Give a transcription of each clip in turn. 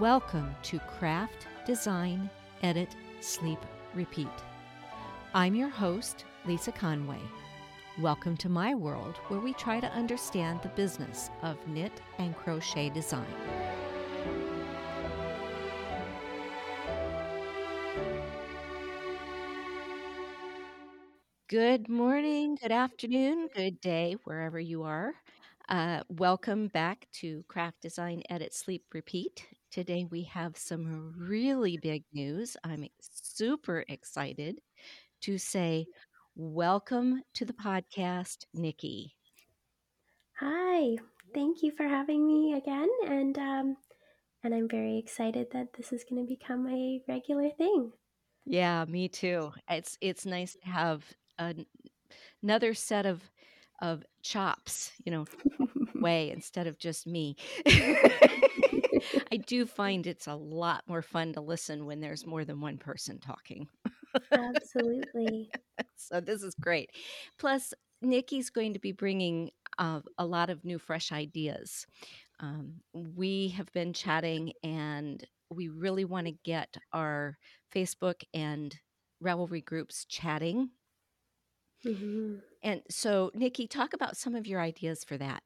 Welcome to Craft, Design, Edit, Sleep, Repeat. I'm your host, Lisa Conway. Welcome to my world where we try to understand the business of knit and crochet design. Good morning, good afternoon, good day, wherever you are. Uh, welcome back to Craft Design Edit Sleep Repeat. Today we have some really big news. I'm super excited to say welcome to the podcast, Nicky. Hi, thank you for having me again, and um, and I'm very excited that this is going to become a regular thing. Yeah, me too. It's it's nice to have an, another set of of chops, you know, way instead of just me. I do find it's a lot more fun to listen when there's more than one person talking. Absolutely. so this is great. Plus, Nicky's going to be bringing uh, a lot of new, fresh ideas. Um, we have been chatting, and we really want to get our Facebook and Ravelry groups chatting. hmm And so, Nicky, talk about some of your ideas for that.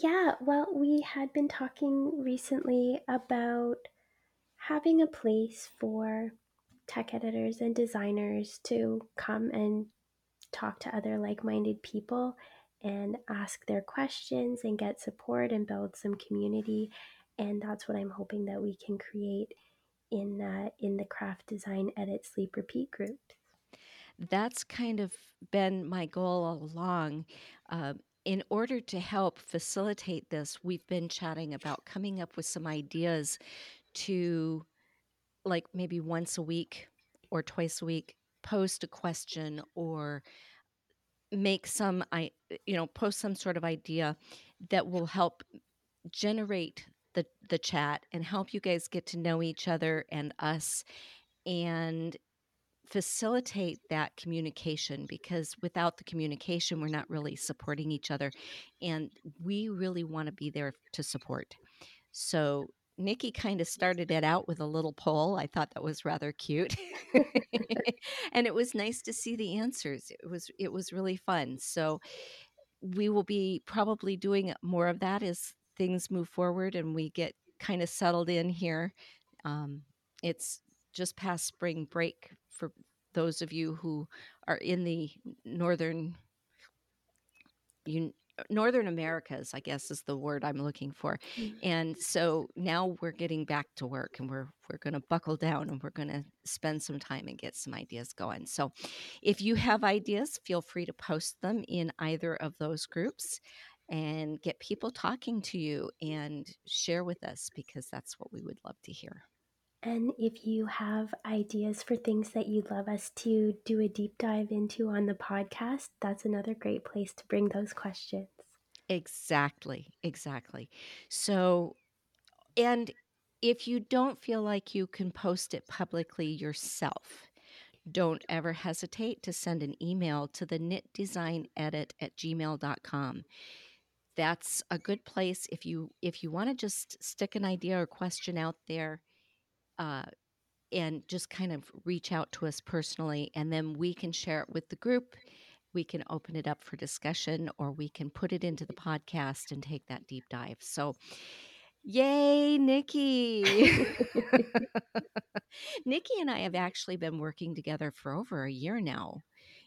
Yeah, well, we had been talking recently about having a place for tech editors and designers to come and talk to other like minded people and ask their questions and get support and build some community. And that's what I'm hoping that we can create in uh, in the craft design edit sleep repeat groups. That's kind of been my goal all along. Uh, in order to help facilitate this, we've been chatting about coming up with some ideas to, like, maybe once a week or twice a week, post a question or make some, I, you know, post some sort of idea that will help generate the the chat and help you guys get to know each other and us. And facilitate that communication because without the communication we're not really supporting each other and we really want to be there to support. So nicky kind of started it out with a little poll i thought that was rather cute and it was nice to see the answers it was it was really fun. So we will be probably doing more of that as things move forward and we get kind of settled in here. Um, it's just past spring break for those of you who are in the northern you northern americas i guess is the word i'm looking for. Mm. and so now we're getting back to work and we're we're going to buckle down and we're going to spend some time and get some ideas going. So if you have ideas feel free to post them in either of those groups and get people talking to you and share with us because that's what we would love to hear And if you have ideas for things that you'd love us to do a deep dive into on the podcast, that's another great place to bring those questions. Exactly, exactly. So, and if you don't feel like you can post it publicly yourself, don't ever hesitate to send an email to the knitdesignedit at gmail.com. That's a good place if you if you want to just stick an idea or question out there uh, and just kind of reach out to us personally, and then we can share it with the group. We can open it up for discussion, or we can put it into the podcast and take that deep dive. So, yay, Nicky! Nicky and I have actually been working together for over a year now.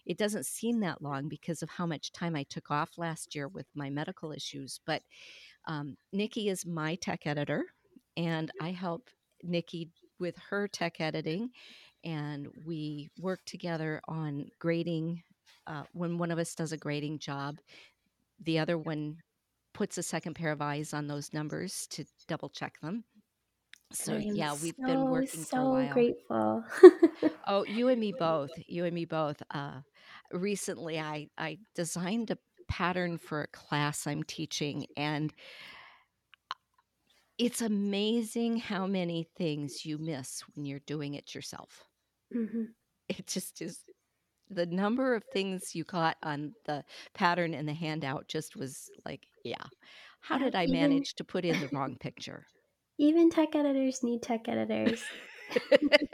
It doesn't seem that long because of how much time I took off last year with my medical issues, but um, Nicky is my tech editor, and I help Nicky with her tech editing, and we work together on grading. Uh, when one of us does a grading job, the other one puts a second pair of eyes on those numbers to double check them. So yeah, we've so, been working for a so while. grateful. Oh, you and me both. You and me both. Uh, recently, I I designed a pattern for a class I'm teaching, and it's amazing how many things you miss when you're doing it yourself. hmm It just is the number of things you caught on the pattern and the handout just was like, yeah. How did I manage to put in the wrong picture? Even tech editors need tech editors.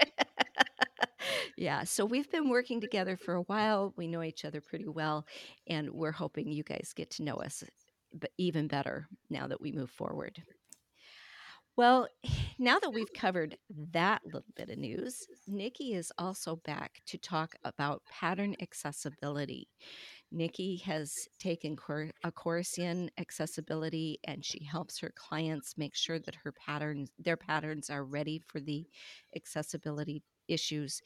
Yeah, so we've been working together for a while, we know each other pretty well, and we're hoping you guys get to know us even better now that we move forward. Well, now that we've covered mm-hmm. that little bit of news, Nicky is also back to talk about pattern accessibility. Nicky has taken a course in accessibility, and she helps her clients make sure that her patterns their patterns are ready for the accessibility issues,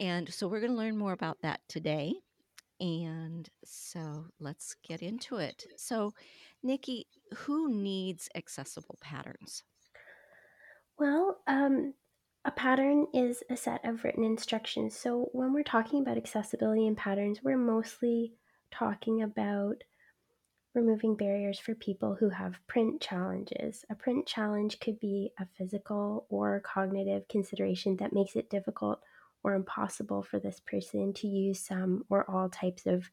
and so we're gonna learn more about that today, and so let's get into it. So, Nicky, who needs accessible patterns? Well, um, a pattern is a set of written instructions. So when we're talking about accessibility and patterns, we're mostly talking about removing barriers for people who have print challenges. A print challenge could be a physical or cognitive consideration that makes it difficult or impossible for this person to use some or all types of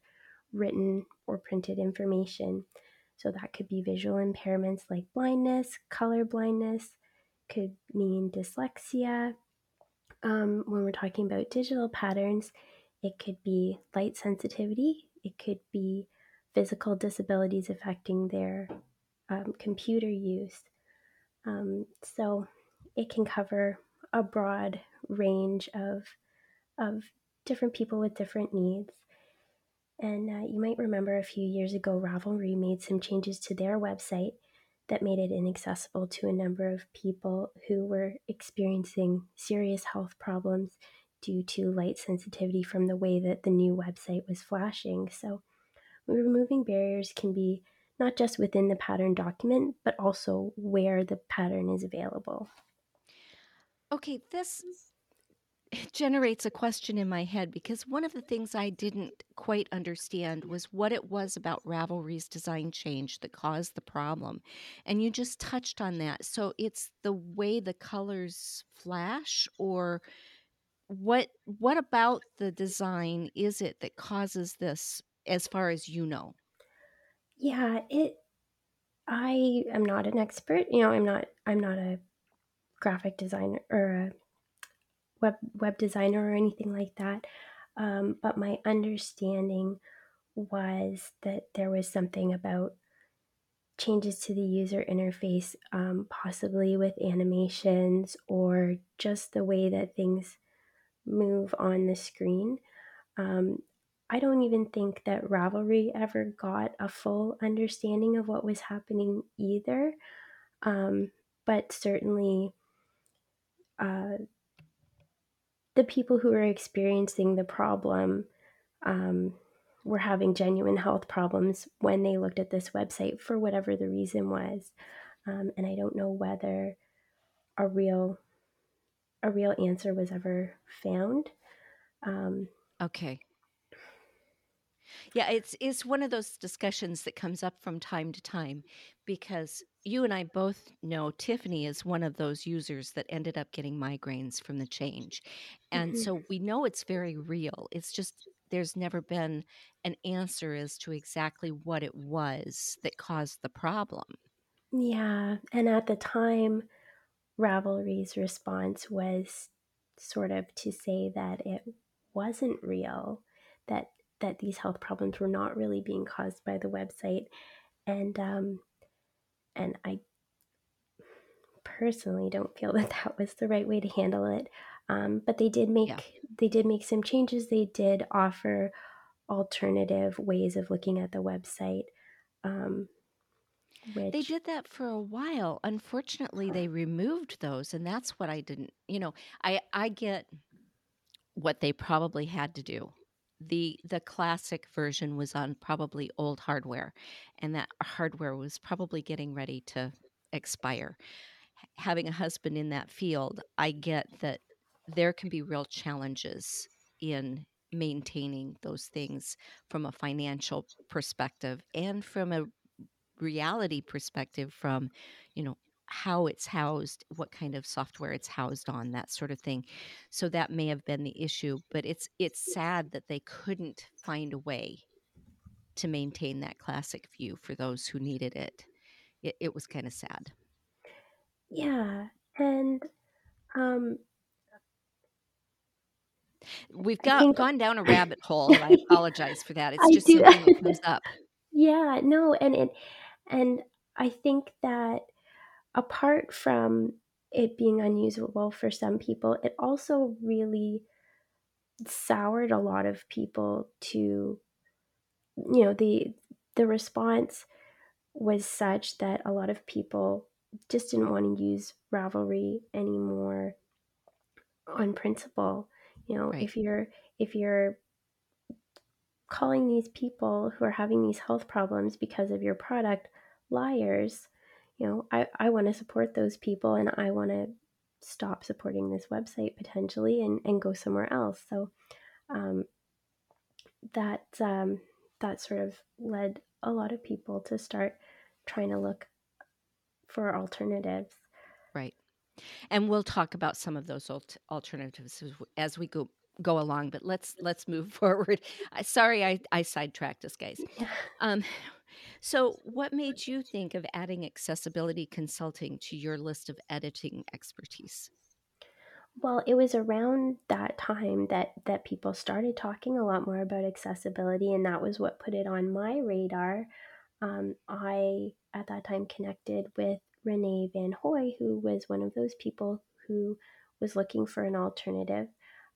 written or printed information. So that could be visual impairments like blindness, color blindness, could mean dyslexia. Um, when we're talking about digital patterns, it could be light sensitivity, it could be physical disabilities affecting their um, computer use. Um, so it can cover a broad range of, of different people with different needs. And uh, you might remember a few years ago, Ravelry made some changes to their website that made it inaccessible to a number of people who were experiencing serious health problems due to light sensitivity from the way that the new website was flashing. So, removing barriers can be not just within the pattern document, but also where the pattern is available. Okay, this generates a question in my head because one of the things I didn't quite understand was what it was about Ravelry's design change that caused the problem, and you just touched on that. So it's the way the colors flash or what what about the design is it that causes this as far as you know? Yeah, it I am not an expert. You know, I'm not I'm not a graphic designer or a web web designer or anything like that. Um, but my understanding was that there was something about changes to the user interface, um, possibly with animations or just the way that things move on the screen. Um, I don't even think that Ravelry ever got a full understanding of what was happening either. Um, but certainly, uh, the people who were experiencing the problem um, were having genuine health problems when they looked at this website for whatever the reason was. Um, and I don't know whether a real a real answer was ever found. Um, Okay. Yeah, it's it's one of those discussions that comes up from time to time because you and I both know Tiffany is one of those users that ended up getting migraines from the change. And mhm. so we know it's very real. It's just there's never been an answer as to exactly what it was that caused the problem. Yeah, and at the time, Ravelry's response was sort of to say that it wasn't real, that that these health problems were not really being caused by the website, and um, and I personally don't feel that that was the right way to handle it. Um, but they did Yeah. make they did make some changes. They did offer alternative ways of looking at the website, um, They did that for a while. Unfortunately, they removed those and that's what I didn't, you know, I I get what they probably had to do. The the classic version was on probably old hardware, and that hardware was probably getting ready to expire. Having a husband in that field, I get that there can be real challenges in maintaining those things from a financial perspective and from a reality perspective from, you know, how it's housed, what kind of software it's housed on, that sort of thing. So that may have been the issue, but it's it's sad that they couldn't find a way to maintain that classic view for those who needed it. It, it was kind of sad. Yeah, and, um We've got gone down a rabbit hole, I apologize for that, it's just do something that comes up. Yeah, no, and it and I think that apart from it being unusable for some people, it also really soured a lot of people to you know, the the response was such that a lot of people just didn't wanna use Ravelry anymore on principle. You know, Right. if you're if you're calling these people who are having these health problems because of your product liars, you know, I I wanna support those people, and I wanna stop supporting this website potentially and and go somewhere else, so, um that, um that sort of led a lot of people to start trying to look for alternatives. Right. And we'll talk about some of those alt alternatives as we go go along, but let's let's move forward. I sorry I I sidetracked us, guys. Um, so what made you think of adding accessibility consulting to your list of editing expertise? Well, it was around that time that that people started talking a lot more about accessibility, and that was what put it on my radar. Um, I, at that time, connected with Renee Van Hoy, who was one of those people who was looking for an alternative.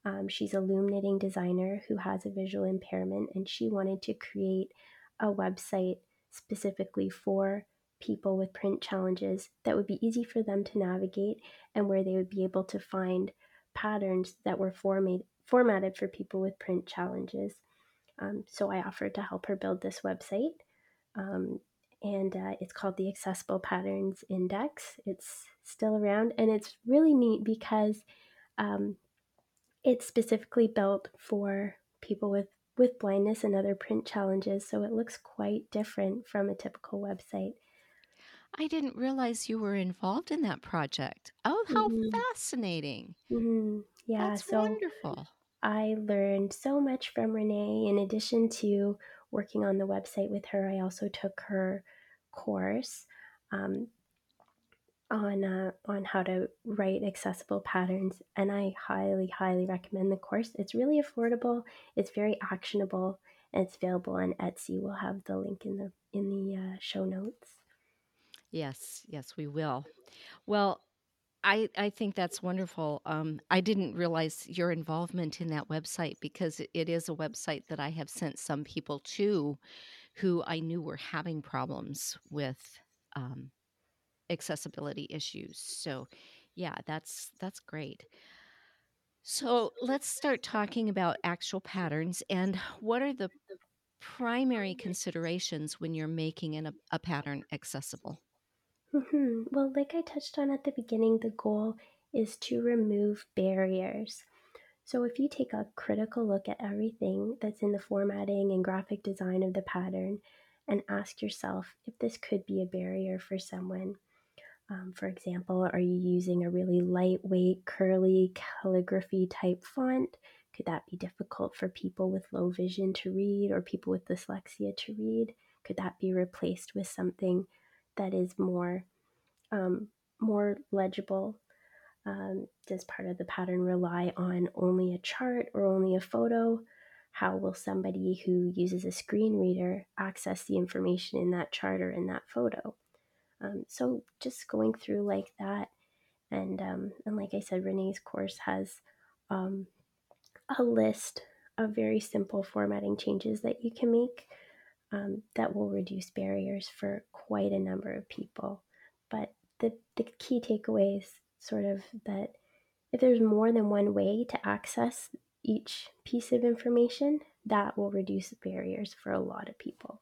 Um, she's a loom knitting designer who has a visual impairment, and she wanted to create a website specifically for people with print challenges that would be easy for them to navigate and where they would be able to find patterns that were format- formatted for people with print challenges. Um, so I offered to help her build this website. Um, and uh, it's called the Accessible Patterns Index. It's still around, and it's really neat because um, it's specifically built for people with with blindness and other print challenges, so it looks quite different from a typical website. I didn't realize you were involved in that project. Oh, how Mhm. fascinating. Mhm. Yeah, That's so wonderful. I learned so much from Renee. In addition to working on the website with her, I also took her course um, on uh, on how to write accessible patterns, and I highly, highly recommend the course. It's really affordable. It's very actionable, and it's available on Etsy. We'll have the link in the in the uh, show notes. Yes, yes, we will. Well, I I think that's wonderful. Um, I didn't realize your involvement in that website because it is a website that I have sent some people to who I knew were having problems with um, accessibility issues. So, yeah, that's that's great. So, let's start talking about actual patterns and what are the primary considerations when you're making an, a, pattern accessible? hmm Well, like I touched on at the beginning, the goal is to remove barriers. So if you take a critical look at everything that's in the formatting and graphic design of the pattern and ask yourself if this could be a barrier for someone. Um, for example, are you using a really lightweight, curly calligraphy type font? Could that be difficult for people with low vision to read or people with dyslexia to read? Could that be replaced with something that is more um, more legible um, does part of the pattern rely on only a chart or only a photo? How will somebody who uses a screen reader access the information in that chart or in that photo? Um, so just going through like that, and um, and like I said, Renee's course has um, a list of very simple formatting changes that you can make um, that will reduce barriers for quite a number of people. But the, the key takeaway is sort of that if there's more than one way to access each piece of information, that will reduce barriers for a lot of people.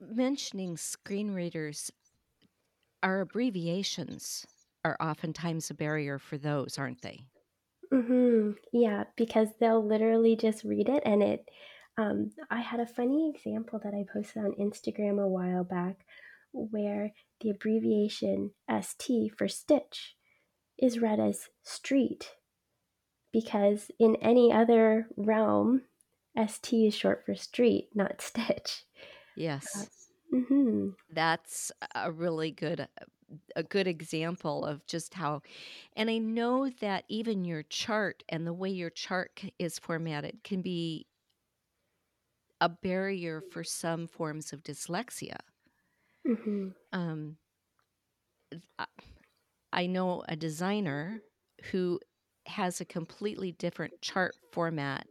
Mentioning screen readers, our abbreviations are oftentimes a barrier for those, aren't they? hmm Yeah, because they'll literally just read it, and it. Um, I had a funny example that I posted on Instagram a while back, where the abbreviation ST for stitch is read as street, because in any other realm, ST is short for street, not stitch. Uh, Mhm. That's a really good a good example of just how and I know that even your chart and the way your chart c is formatted can be a barrier for some forms of dyslexia. Mhm. Um I know a designer who has a completely different chart format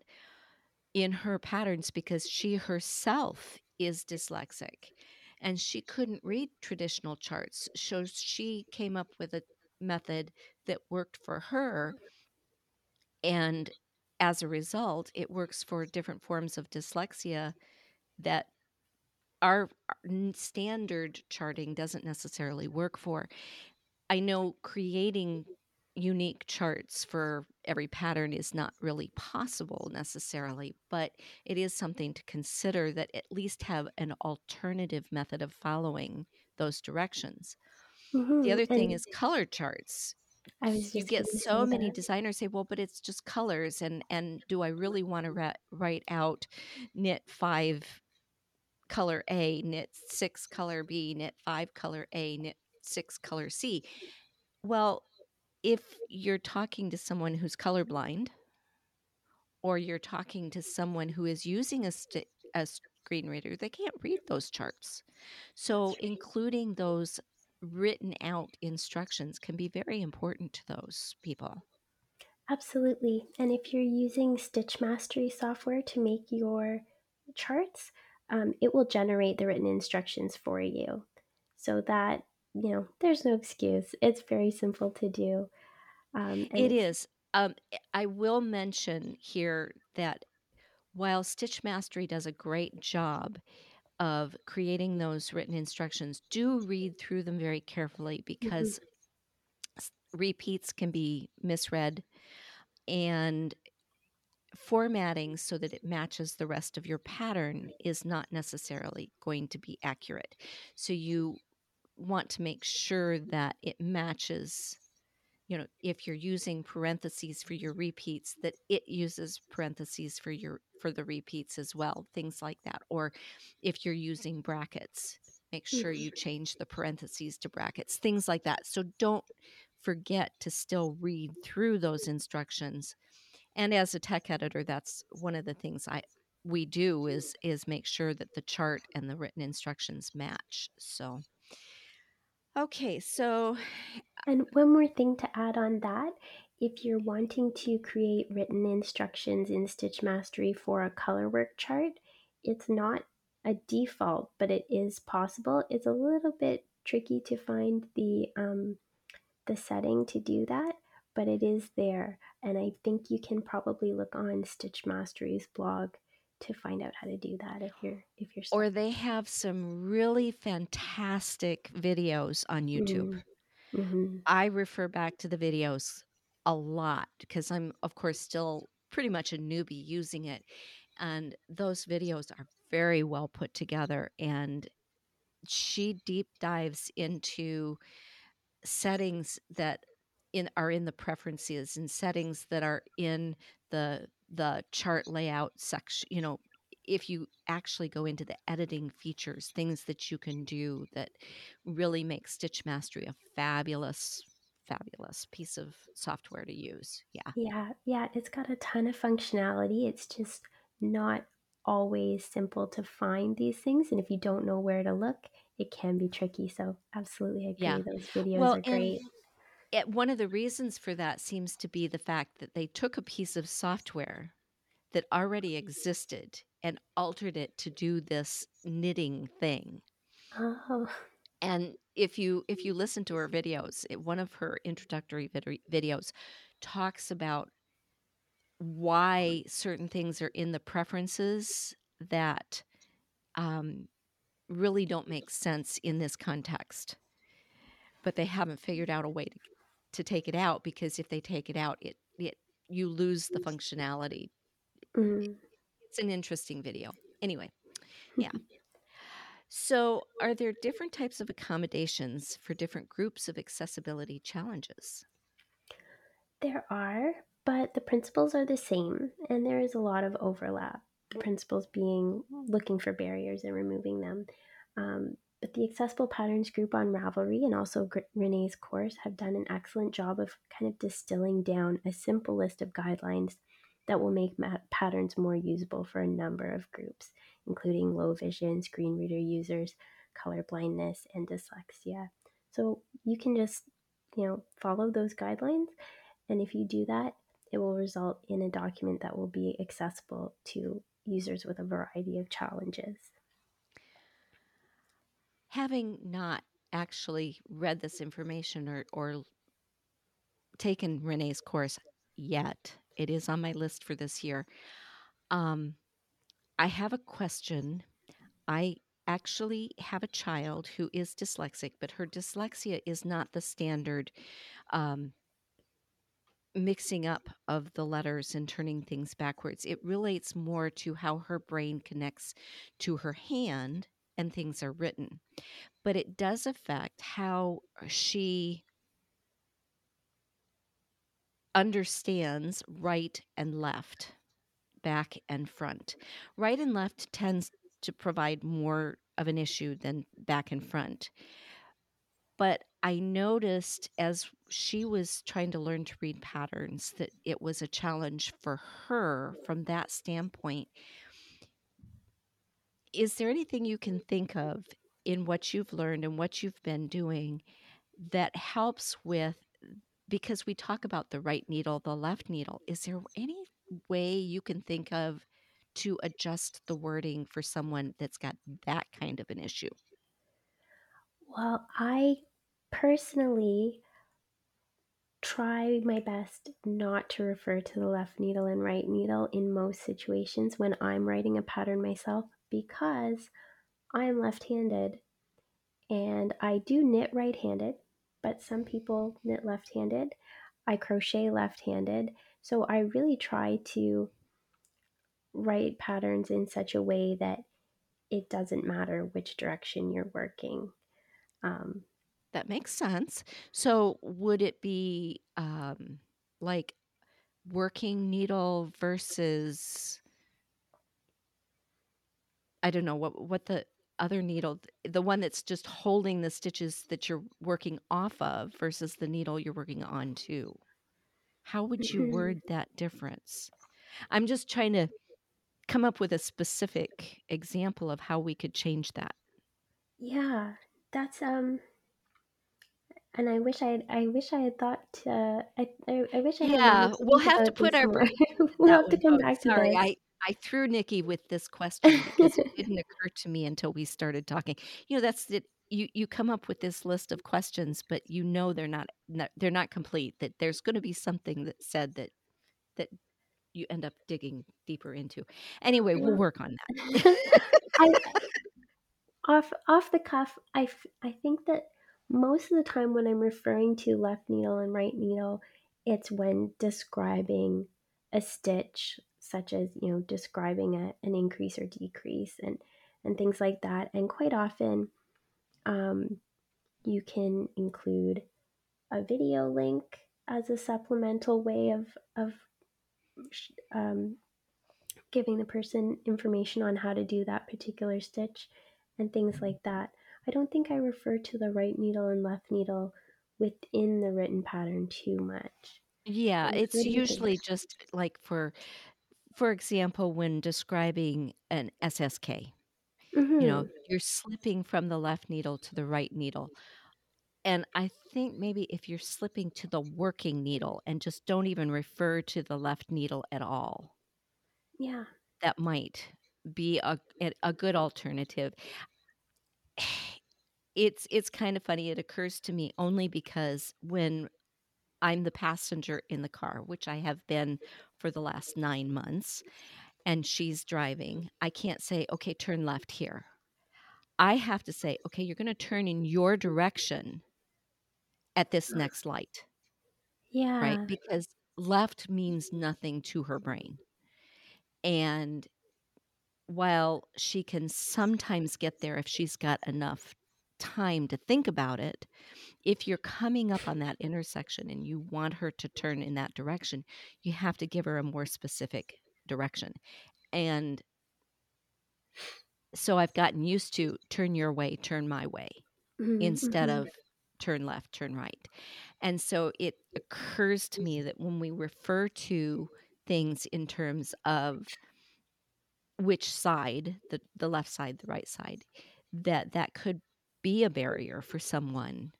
in her patterns because she herself is dyslexic, and she couldn't read traditional charts, so she came up with a method that worked for her and as a result, it works for different forms of dyslexia that our standard charting doesn't necessarily work for. I know creating unique charts for every pattern is not really possible necessarily, but it is something to consider that at least have an alternative method of following those directions. The Mhm, other thing and is color charts. I was You get so many that. designers say, "Well, but it's just colors, and and do I really wanna ra write out knit 5 color A, knit 6 color B, knit 5 color A, knit 6 color C?" Well, if you're talking to someone who's colorblind or you're talking to someone who is using a st a screen reader, they can't read those charts. So, including those written out instructions can be very important to those people. Absolutely, and if you're using Stitch Mastery software to make your charts, um, it will generate the written instructions for you, so that you know, there's no excuse, it's very simple to do, um, it's. Um, eh, I will mention here that while Stitch Mastery does a great job of creating those written instructions, do read through them very carefully Mhm. because s repeats can be misread, and formatting so that it matches the rest of your pattern is not necessarily going to be accurate. So, you want to make sure that it matches you know, if you're using parentheses for your repeats, that it uses parentheses for your for the repeats as well, things like that. Or if you're using brackets, make sure you Mhm. change the parentheses to brackets, things like that. So don't forget to still read through those instructions. And as a tech editor, that's one of the things I we do is is make sure that the chart and the written instructions match. So Okay, so And one more thing to add on that, if you're wanting to create written instructions in Stitch Mastery for a color work chart, it's not a default, but it is possible. It's a little bit tricky to find the, um, the setting to do that, but it is there, and I think you can probably look on Stitch Mastery's blog to find out how to do that if you're if you're. Or they have some really fantastic videos on YouTube. Mm. Mhm. I refer back to the videos a lot because I'm, of course, still pretty much a newbie using it, and those videos are very well put together, and she deep dives into settings that in are in the preferences and settings that are in the the chart layout section you know, if you actually go into the editing features, things that you can do that really make Stitch Mastery a fabulous, fabulous piece of software to use, yeah. Yeah, yeah, it's got a ton of functionality, it's just not always simple to find these things, and if you don't know where to look, it can be tricky, so absolutely Yeah. agree, those videos Well, are great. One of the reasons for that seems to be the fact that they took a piece of software that already existed and altered it to do this knitting thing. Oh. And if you if you listen to her videos, eh, one of her introductory vid videos talks about why certain things are in the preferences that, um, really don't make sense in this context. But they haven't figured out a way to to take it out because if they take it out, it it you lose the functionality. I Mm. it's an interesting video. Anyway, yeah. So, are there different types of accommodations for different groups of accessibility challenges? There are, but the principles are the same, and there is a lot of overlap. The principles being looking for barriers and removing them. Um but the Accessible Patterns group on Ravelry and also Renee's course have done an excellent job of kind of distilling down a simple list of guidelines that will make patterns more usable for a number of groups, including low vision, screen reader users, color blindness, and dyslexia. So you can just, you know, follow those guidelines. And if you do that, it will result in a document that will be accessible to users with a variety of challenges. Having not actually read this information or, or taken Renee's course yet, it is on my list for this year. Um, I have a question. I actually have a child who is dyslexic, but her dyslexia is not the standard um, mixing up of the letters and turning things backwards. It relates more to how her brain connects to her hand and things are written. But it does affect how uh, she understands right and left, back and front. Right and left tends to provide more of an issue than back and front. But I noticed as she was trying to learn to read patterns that it was a challenge for her from that standpoint. Is there anything you can think of in what you've learned and what you've been doing that helps with because we talk about the right needle, the left needle. Is there any way you can think of to adjust the wording for someone that's got that kind of an issue? Well, I personally try my best not to refer to the left needle and right needle in most situations when I'm writing a pattern myself because I'm left handed and I do knit right handed, but some people knit left handed. I crochet left handed. So I really try to write patterns in such a way that it doesn't matter which direction you're working. Um, that makes sense. So would it be um, like working needle versus I don't know what what the other needle the one that's just holding the stitches that you're working off of versus the needle you're working on too. How would you word mm-hmm. that difference? I'm just trying to come up with a specific example of how we could change that. Yeah, that's um and I wish I had, I wish I had thought to, I, I, I wish I had Yeah, we'll have to put our we'll have to come back to Sorry. I I threw Nicky with this question because it didn't occur to me until we started talking. You know, that's it. You you come up with this list of questions, but you know they're not, not they're not complete. That there's going to be something that said that that you end up digging deeper into. Anyway, we'll work on that. I, off off the cuff, I, f- I think that most of the time when I'm referring to left needle and right needle, it's when describing a stitch, such as you know describing a, an increase or decrease and and things like that. And quite often, um, you can include a video link as a supplemental way of of um, giving the person information on how to do that particular stitch and things like that. I don't think I refer to the right needle and left needle within the written pattern too much. Yeah, it's usually just like for for example, when describing an SSK, mm-hmm. you know, you're slipping from the left needle to the right needle. And I think maybe if you're slipping to the working needle and just don't even refer to the left needle at all. Yeah. That might be a a good alternative. It's it's kind of funny. It occurs to me only because when I'm the passenger in the car, which I have been for the last 9 months, and she's driving, I can't say, "Okay, turn left here." I have to say, "Okay, you're gonna turn in your direction at this next light." Yeah. Right? Because left means nothing to her brain. And while she can sometimes get there if she's got enough time to think about it, if you're coming up on that intersection and you want her to turn in that direction, you have to give her a more specific direction. And so I've gotten used to turn your way, turn my way Mhm, instead mhm. of turn left, turn right. And so it occurs to me that when we refer to things in terms of which side, the the left side, the right side, that that could be a barrier for someone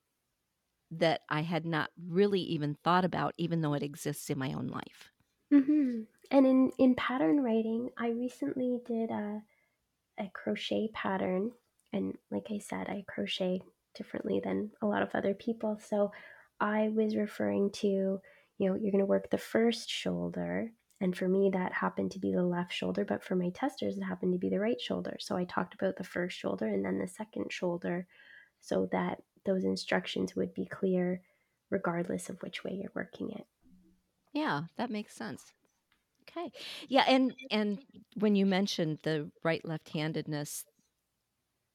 that I had not really even thought about, even though it exists in my own life. Mhm. And in in pattern writing, I recently did a a crochet pattern, and like I said, I crochet differently than a lot of other people, so I was referring to, you know, you're gonna work the first shoulder, and for me, that happened to be the left shoulder, but for my testers, it happened to be the right shoulder, so I talked about the first shoulder and then the second shoulder so that those instructions would be clear regardless of which way you're working it. Yeah, that makes sense. Okay. Yeah, and and when you mentioned the right left-handedness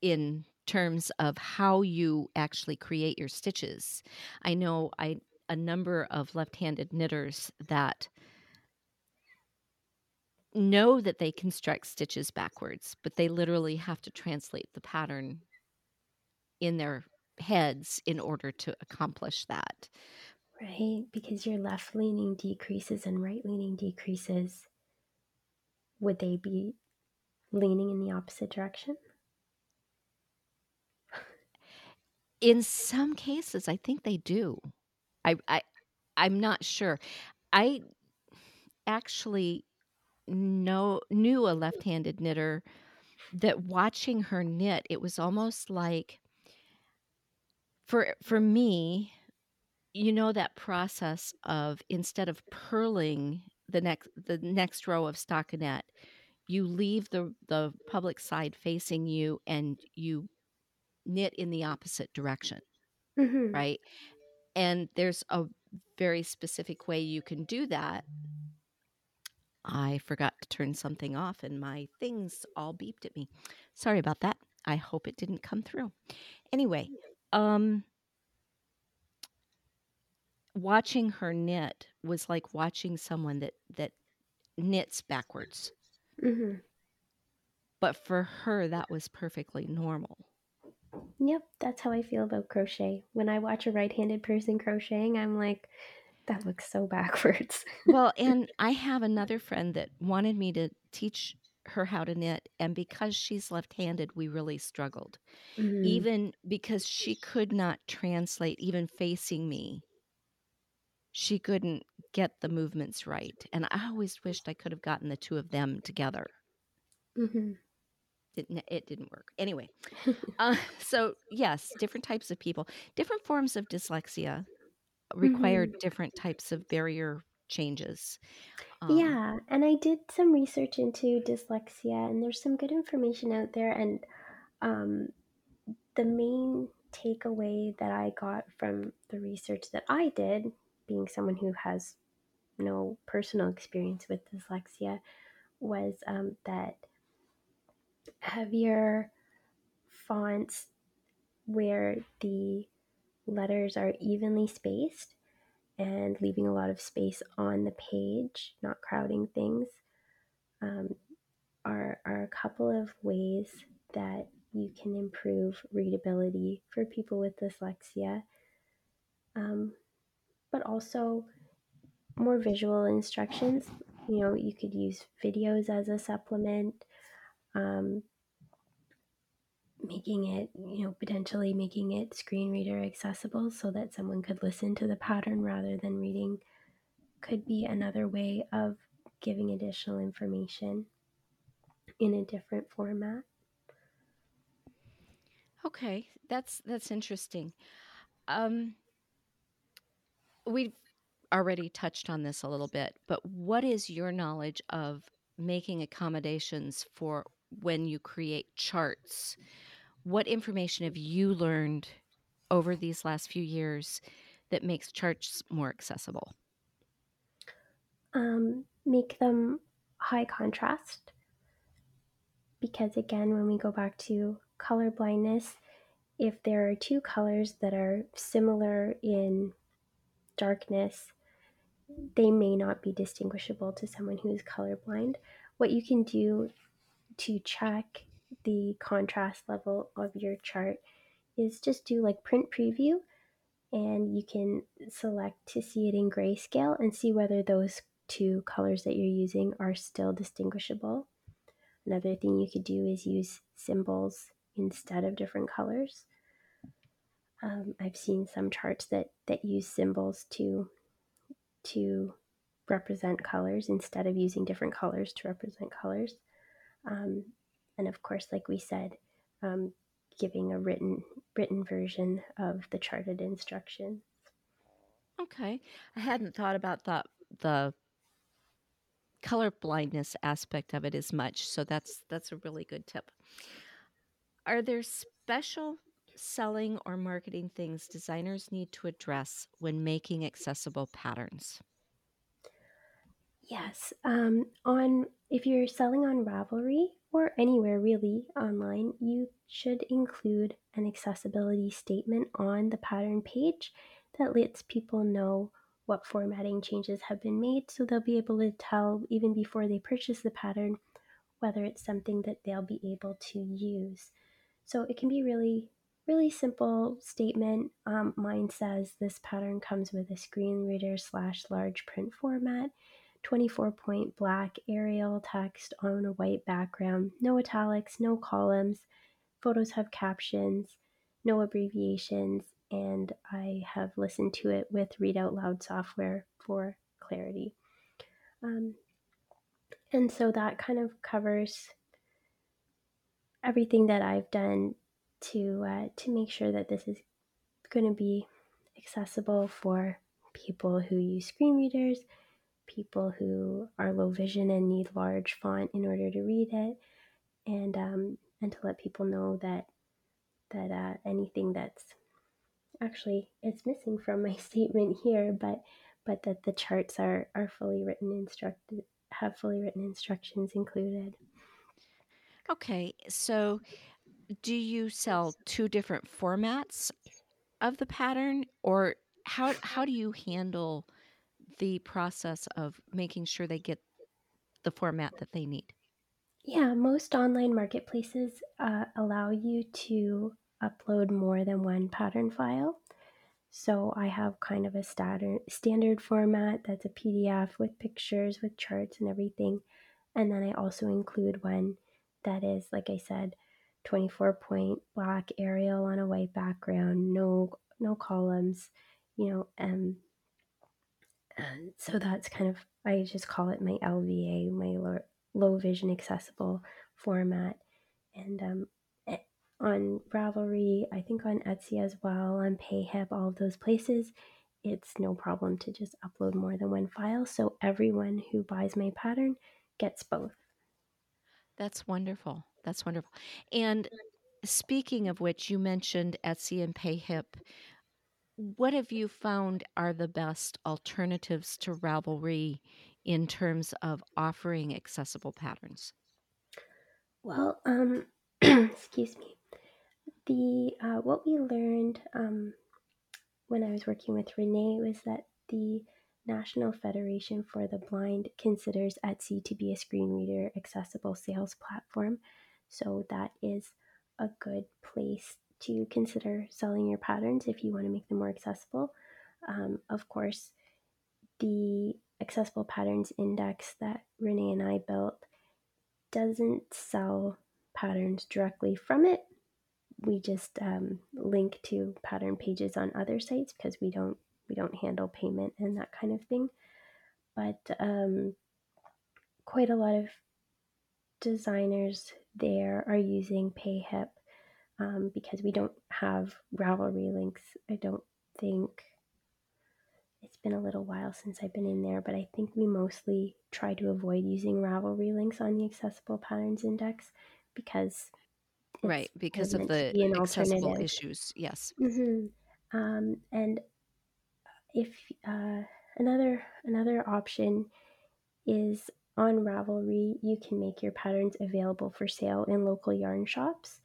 in terms of how you actually create your stitches, I know I a number of left-handed knitters that know that they construct stitches backwards, but they literally have to translate the pattern in their heads in order to accomplish that. Right, because your left leaning decreases and right leaning decreases. Would they be leaning in the opposite direction? In some cases, I think they do. I I I'm not sure. I actually know knew a left-handed knitter that watching her knit, it was almost like for for me, you know that process of instead of purling the next the next row of stockinette, you leave the the public side facing you and you knit in the opposite direction, Mhm. right? And there's a very specific way you can do that. I forgot to turn something off and my things all beeped at me. Sorry about that. I hope it didn't come through. Anyway, um watching her knit was like watching someone that that knits backwards. Mhm. But for her, that was perfectly normal. Yep, that's how I feel about crochet. When I watch a right-handed person crocheting, I'm like, "That looks so backwards." Well, and I have another friend that wanted me to teach her how to knit, and because she's left-handed, we really struggled. Mhm. Even because she could not translate even facing me. She couldn't get the movements right, and I always wished I could have gotten the 2 of them together. Mhm. It n it didn't work. Anyway, uh, so yes, different types of people. Different forms of dyslexia require Mhm. different types of barrier changes. Um Yeah, and I did some research into dyslexia, and there's some good information out there, and, um, the main takeaway that I got from the research that I did, being someone who has no personal experience with dyslexia, was, um, that heavier fonts where the letters are evenly spaced and leaving a lot of space on the page, not crowding things, um, are, are a couple of ways that you can improve readability for people with dyslexia. Um, but also more visual instructions. You know, you could use videos as a supplement, um, making it, you know, potentially making it screen reader accessible so that someone could listen to the pattern rather than reading could be another way of giving additional information in a different format. Okay, that's that's interesting. Um we've already touched on this a little bit, but what is your knowledge of making accommodations for when you create charts? What information have you learned over these last few years that makes charts more accessible? Um, make them high contrast because, again, when we go back to color blindness, if there are two colors that are similar in darkness, they may not be distinguishable to someone who is colorblind. What you can do to check the contrast level of your chart is just do like print preview and you can select to see it in grayscale and see whether those two colors that you're using are still distinguishable. Another thing you could do is use symbols instead of different colors. Um, I've seen some charts that, that use symbols to, to represent colors instead of using different colors to represent colors. Um, and of course, like we said, um, giving a written written version of the charted instructions. Okay. I hadn't thought about the the color blindness aspect of it as much, so that's that's a really good tip. Are there special selling or marketing things designers need to address when making accessible patterns? Yes, um, on if you're selling on Ravelry or anywhere really online, you should include an accessibility statement on the pattern page that lets people know what formatting changes have been made so they'll be able to tell even before they purchase the pattern whether it's something that they'll be able to use. So it can be really really simple statement. Um, mine says this pattern comes with a screen reader slash large print format 24 point black Arial text on a white background, no italics, no columns. Photos have captions, no abbreviations, and I have listened to it with Read Out Loud software for clarity. Um, and so that kind of covers everything that I've done to uh, to make sure that this is going to be accessible for people who use screen readers, people who are low vision and need large font in order to read it, and um, and to let people know that that uh, anything that's actually it's missing from my statement here, but but that the charts are are fully written instructed have fully written instructions included. Okay, so do you sell two different formats of the pattern, or how how do you handle the process of making sure they get the format that they need? Yeah, most online marketplaces uh, allow you to upload more than one pattern file. So I have kind of a standard standard format that's a PDF with pictures, with charts and everything. And then I also include one that is, like I said, 24 point black Arial on a white background, no no columns, you know, um, and so that's kind of I just call it my LVA, my low, vision accessible format. And um, eh, on Ravelry, I think on Etsy as well, on Payhip, all of those places, it's no problem to just upload more than one file. So everyone who buys my pattern gets both. That's wonderful. That's wonderful. And speaking of which, you mentioned Etsy and Payhip. What have you found are the best alternatives to Ravelry in terms of offering accessible patterns? Well, um, excuse me. The uh, what we learned um, when I was working with Renee was that the National Federation for the Blind considers Etsy to be a screen reader accessible sales platform. So that is a good place to consider selling your patterns if you want to make them more accessible. Um, of course, the accessible patterns index that Renee and I built doesn't sell patterns directly from it. We just um, link to pattern pages on other sites because we don't we don't handle payment and that kind of thing. But um, quite a lot of designers there are using PayHip um, because we don't have Ravelry links. I don't think it's been a little while since I've been in there, but I think we mostly try to avoid using Ravelry links on the Accessible Patterns Index because right because of the be accessible issues. Yes. Mm-hmm. Um, and if uh, another another option is on Ravelry, you can make your patterns available for sale in local yarn shops.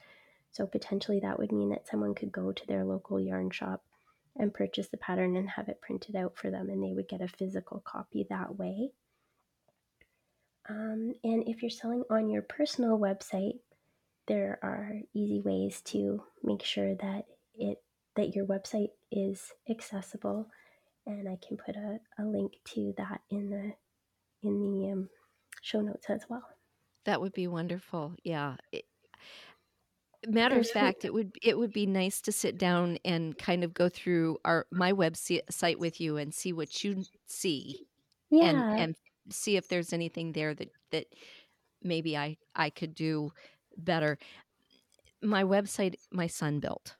So potentially that would mean that someone could go to their local yarn shop and purchase the pattern and have it printed out for them, and they would get a physical copy that way. Um, and if you're selling on your personal website, there are easy ways to make sure that it that your website is accessible and I can put a, a link to that in the in the um, show notes as well. That would be wonderful. Yeah. It, matter of fact, it would it would be nice to sit down and kind of go through our my website with you and see what you see yeah, and and see if there's anything there that that maybe I I could do better. My website my son built.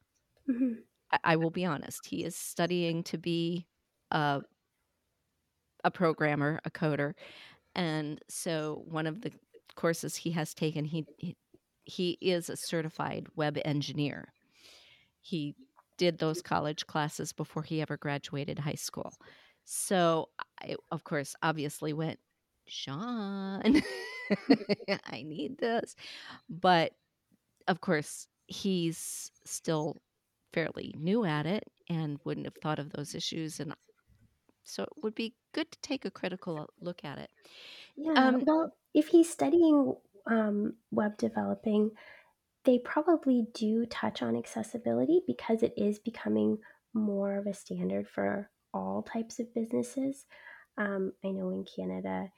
mhm. I, I will be honest. He is studying to be a a programmer, a coder, and so one of the courses he has taken, he he, he is a certified web engineer. He did those college classes before he ever graduated high school. So I, of course, obviously went, Sean, I need this. But of course, he's still fairly new at it and wouldn't have thought of those issues. And so it would be good to take a critical look at it. yeah. Um, well, if he's studying um, web developing, they probably do touch on accessibility because it is becoming more of a standard for all types of businesses. Um, I know in Canada,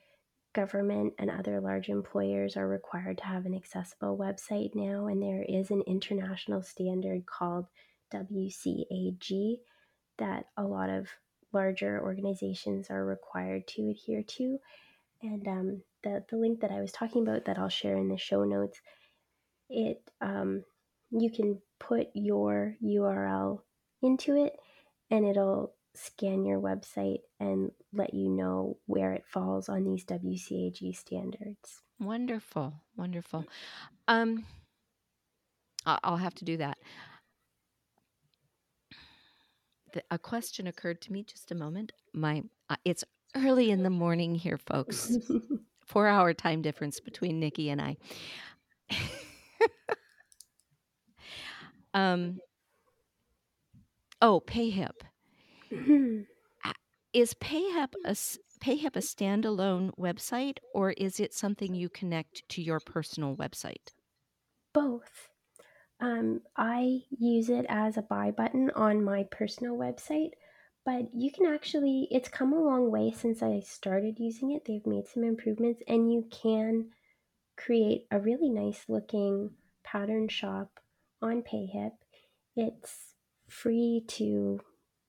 government and other large employers are required to have an accessible website now, and there is an international standard called WCAG that a lot of larger organizations are required to adhere to. And um, the, the link that I was talking about that I'll share in the show notes, it um, you can put your URL into it and it'll scan your website and let you know where it falls on these WCAG standards. wonderful, wonderful. Um, I'll have to do that. The, a question occurred to me just a moment. My uh, it's early in the morning here, folks. Four hour time difference between Nicky and I. um. Oh, PayHip. Is PayHip a PayHip a standalone website, or is it something you connect to your personal website? Both. Um, I use it as a buy button on my personal website, but you can actually, it's come a long way since I started using it. They've made some improvements, and you can create a really nice looking pattern shop on PayHip. It's free to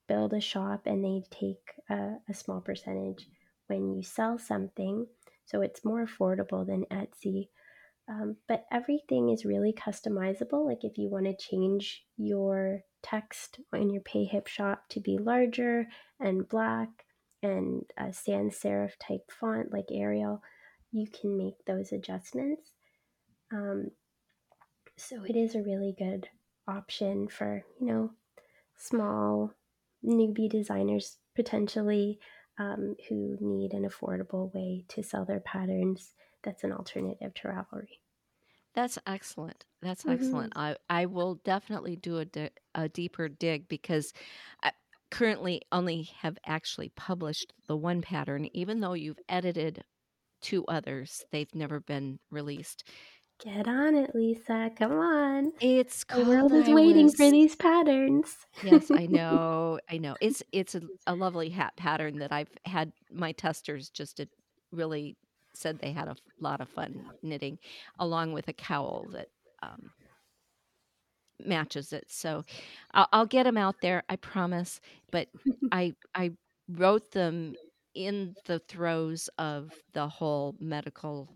build a shop, and they take a, a small percentage when you sell something. So it's more affordable than Etsy. Um, but everything is really customizable. Like if you want to change your text in your PayHip shop to be larger and black and a sans serif type font like Arial, you can make those adjustments. Um, so it is a really good option for, you know, small newbie designers potentially um, who need an affordable way to sell their patterns that's an alternative to Ravelry. That's excellent. That's Mhm. excellent. I I will definitely do a, di- a deeper dig because I currently only have actually published the one pattern, even though you've edited two others. They've never been released. Get on it, Lisa. Come on. It's The world is waiting Was- for these patterns. Yes, I know. I know. It's it's a, a lovely hat pattern that I've had my testers just did really said they had a lot of fun knitting, along with a cowl that um, matches it. So I'll, I'll get them out there. I promise. But I I wrote them in the throes of the whole medical.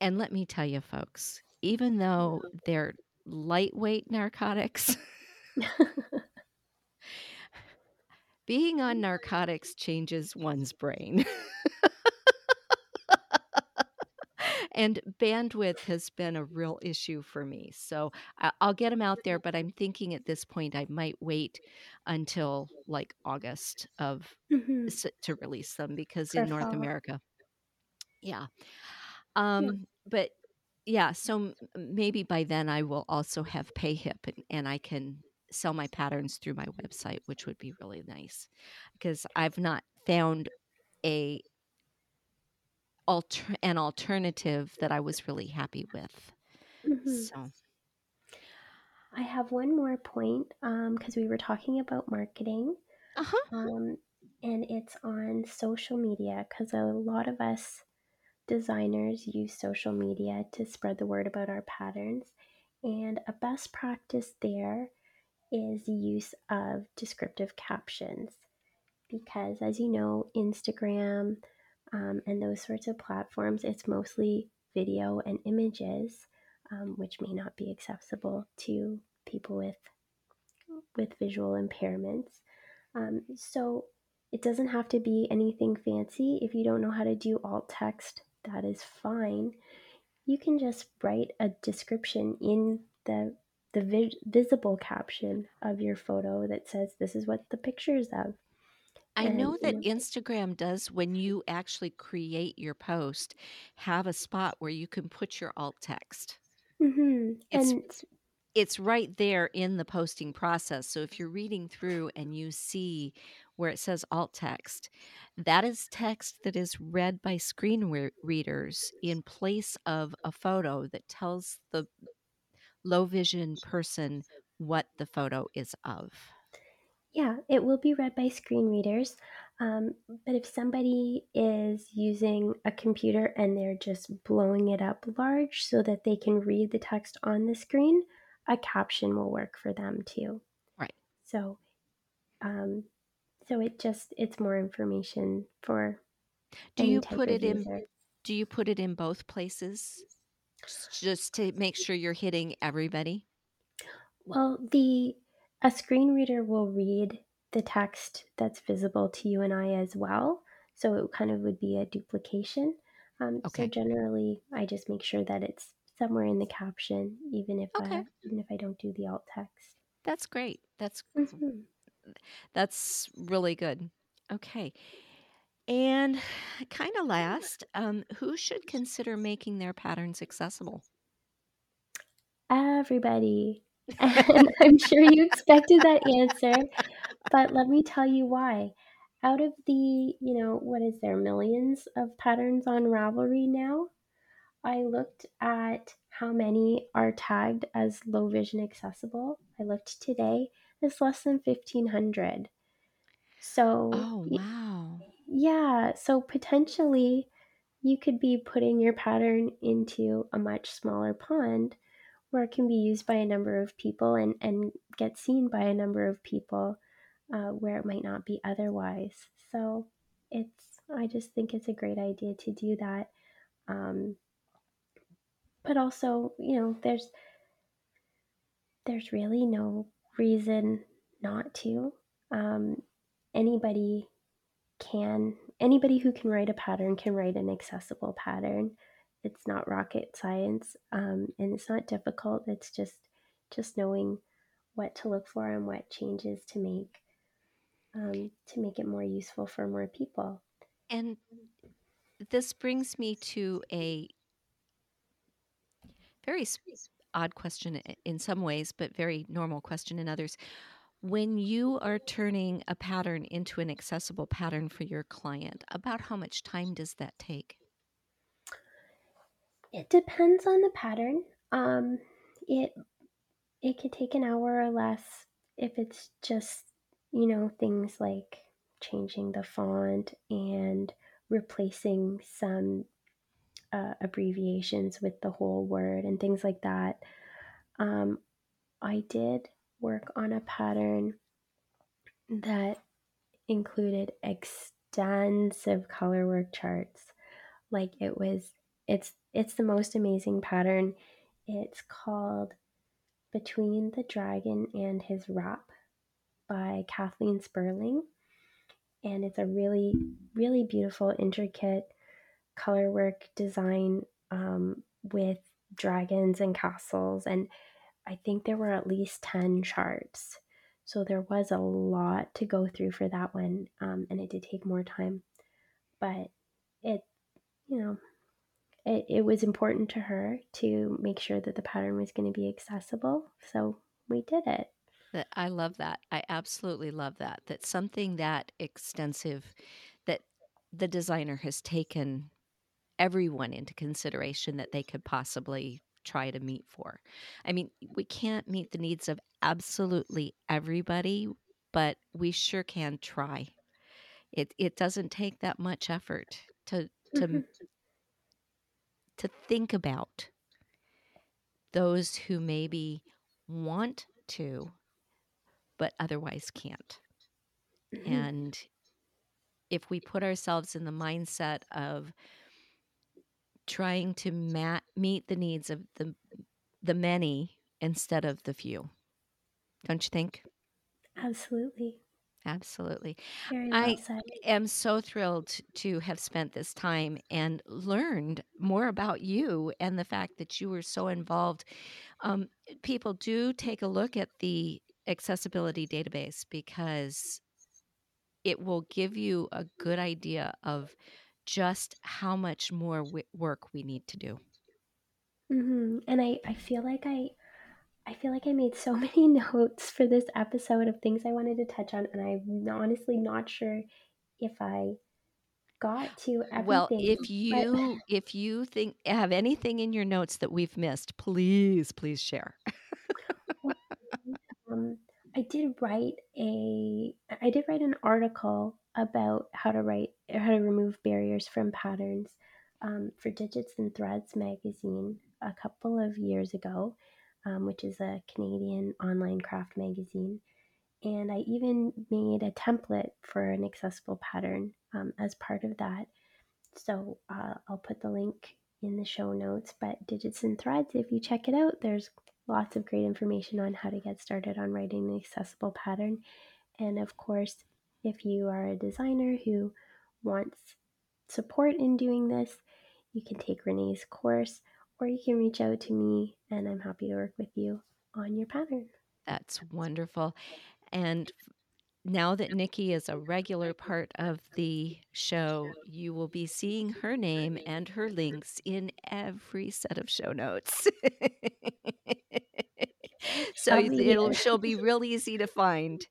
And let me tell you, folks, even though they're lightweight narcotics. being on narcotics changes one's brain. and bandwidth has been a real issue for me. So I'll get them out there, but I'm thinking at this point I might wait until like August of Mhm. to release them because For in North fall. America, yeah. Um, but yeah, so maybe by then I will also have PayHip and, and I can sell my patterns through my website, which would be really nice because I've not found a alter an alternative that I was really happy with. Mhm. So I have one more point, um, 'cause we were talking about marketing, Uh-huh. um, and it's on social media because a lot of us designers use social media to spread the word about our patterns, and a best practice there is the use of descriptive captions. Because as you know, Instagram, um, and those sorts of platforms, it's mostly video and images, um, which may not be accessible to people with with visual impairments. Um, so it doesn't have to be anything fancy. If you don't know how to do alt text, that is fine. You can just write a description in the the vi- visible caption of your photo that says this is what the picture is of. I And know you that know, Instagram does when you actually create your post, have a spot where you can put your alt text. Mm-hmm. It's and it's right there in the posting process, so if you're reading through and you see where it says alt text, that is text that is read by screen rea readers in place of a photo that tells the low vision person what the photo is of. Yeah, it will be read by screen readers. Um, but if somebody is using a computer and they're just blowing it up large so that they can read the text on the screen, a caption will work for them too. Right. So, um, so it just it's more information for Do you put it in do you put it in both places? Just to make sure you're hitting everybody? Well, the a screen reader will read the text that's visible to you and I as well, so it kind of would be a duplication. Um, so generally, I just make sure that it's somewhere in the caption, even if Okay. uh, even if I don't do the alt text. That's great. That's gr hmm that's really good. Okay. And kinda last, um, who should consider making their patterns accessible? Everybody, and I'm sure you expected that answer, but let me tell you why. Out of the, you know, what is there, millions of patterns on Ravelry now? I looked at how many are tagged as low vision accessible. I looked today, it's less than 1,500. So, Oh, wow. Yeah, so potentially you could be putting your pattern into a much smaller pond where it can be used by a number of people and, and get seen by a number of people uh, where it might not be otherwise. So, it's, I just think it's a great idea to do that. Um, but also, you know, there's there's really no reason not to. Um, anybody can anybody who can write a pattern can write an accessible pattern. It's not rocket science, um, and it's not difficult. It's just just knowing what to look for and what changes to make um, to make it more useful for more people. And this brings me to a very odd question in some ways, but very normal question in others. When you are turning a pattern into an accessible pattern for your client, about how much time does that take? It depends on the pattern. Um, it It could take an hour or less if it's just, you know, things like changing the font and replacing some uh, abbreviations with the whole word and things like that. Um, I did work on a pattern that included extensive color work charts. Like it was, it's it's the most amazing pattern. It's called Between the Dragon and His Wrath by Kathleen Sperling. And it's a really, really beautiful, intricate color work design um, with dragons and castles. And I think there were at least 10 charts. So there was a lot to go through for that one. Um, and it did take more time. But it, you know, it, it was important to her to make sure that the pattern was going to be accessible. So we did it. I love that. I absolutely love that. That something that extensive that the designer has taken everyone into consideration that they could possibly try to meet for. I mean, we can't meet the needs of absolutely everybody, but we sure can try. It it doesn't take that much effort to to Mhm. to think about those who maybe want to but otherwise can't. Mhm. And if we put ourselves in the mindset of trying to meet the needs of the the many instead of the few. Don't you think? Absolutely. Absolutely. Well I said. am so thrilled to have spent this time and learned more about you and the fact that you were so involved. Um, people do take a look at the accessibility database because it will give you a good idea of just how much more wi- work we need to do. Mhm. And I I feel like I I feel like I made so many notes for this episode of things I wanted to touch on, and I'm honestly not sure if I got to everything. Well, if But you if you think have anything in your notes that we've missed, please, please share. um, I did write a I did write an article about how to write or how to remove barriers from patterns um, for Digits and Threads magazine a couple of years ago, um, which is a Canadian online craft magazine. And I even made a template for an accessible pattern um, as part of that. So uh, I'll put the link in the show notes. But Digits and Threads, if you check it out, there's lots of great information on how to get started on writing an accessible pattern. And of course, if you are a designer who wants support in doing this, you can take Renee's course or you can reach out to me and I'm happy to work with you on your pattern. That's wonderful. And now that Nicky is a regular part of the show, you will be seeing her name and her links in every set of show notes. so oh, it'll she'll be real easy to find.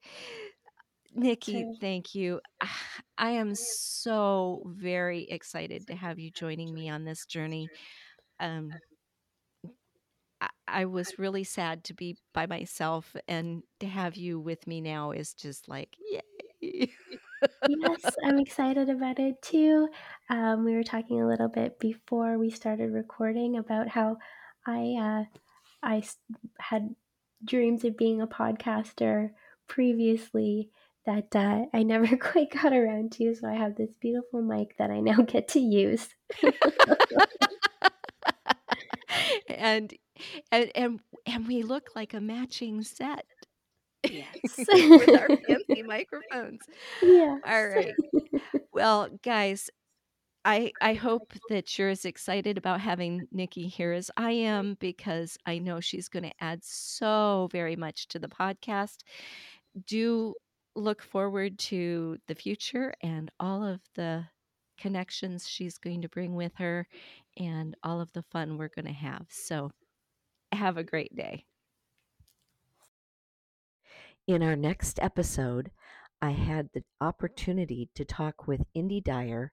Nicky, Sure. thank you. I am so very excited to have you joining me on this journey. Um, I, I was really sad to be by myself, and to have you with me now is just like, yay. Yes, I'm excited about it too. Um, we were talking a little bit before we started recording about how I uh, I had dreams of being a podcaster previously that uh, I never quite got around to. So I have this beautiful mic that I now get to use. and and and and we look like a matching set Yes. with our fancy microphones. yes. All right. Well, guys, I I hope that you're as excited about having Nicky here as I am because I know she's going to add so very much to the podcast. Do look forward to the future and all of the connections she's going to bring with her and all of the fun we're going to have. So, have a great day. In our next episode, I had the opportunity to talk with Indie Dyer,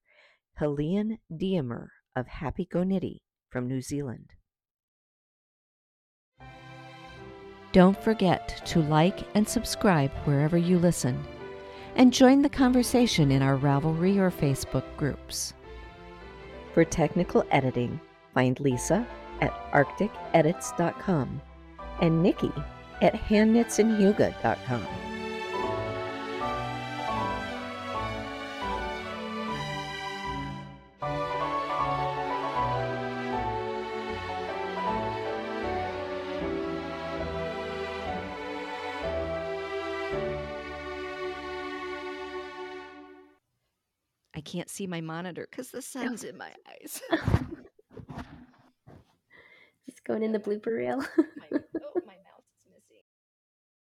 Helene Diemer of Happy Go Nitty from New Zealand. Don't forget to like and subscribe wherever you listen, and join the conversation in our Ravelry or Facebook groups. For technical editing, find Lisa at arcticedits.com and Nicky at handknitsandhuga.com. can't see my monitor because the sun's in my eyes. Just going in the blooper reel.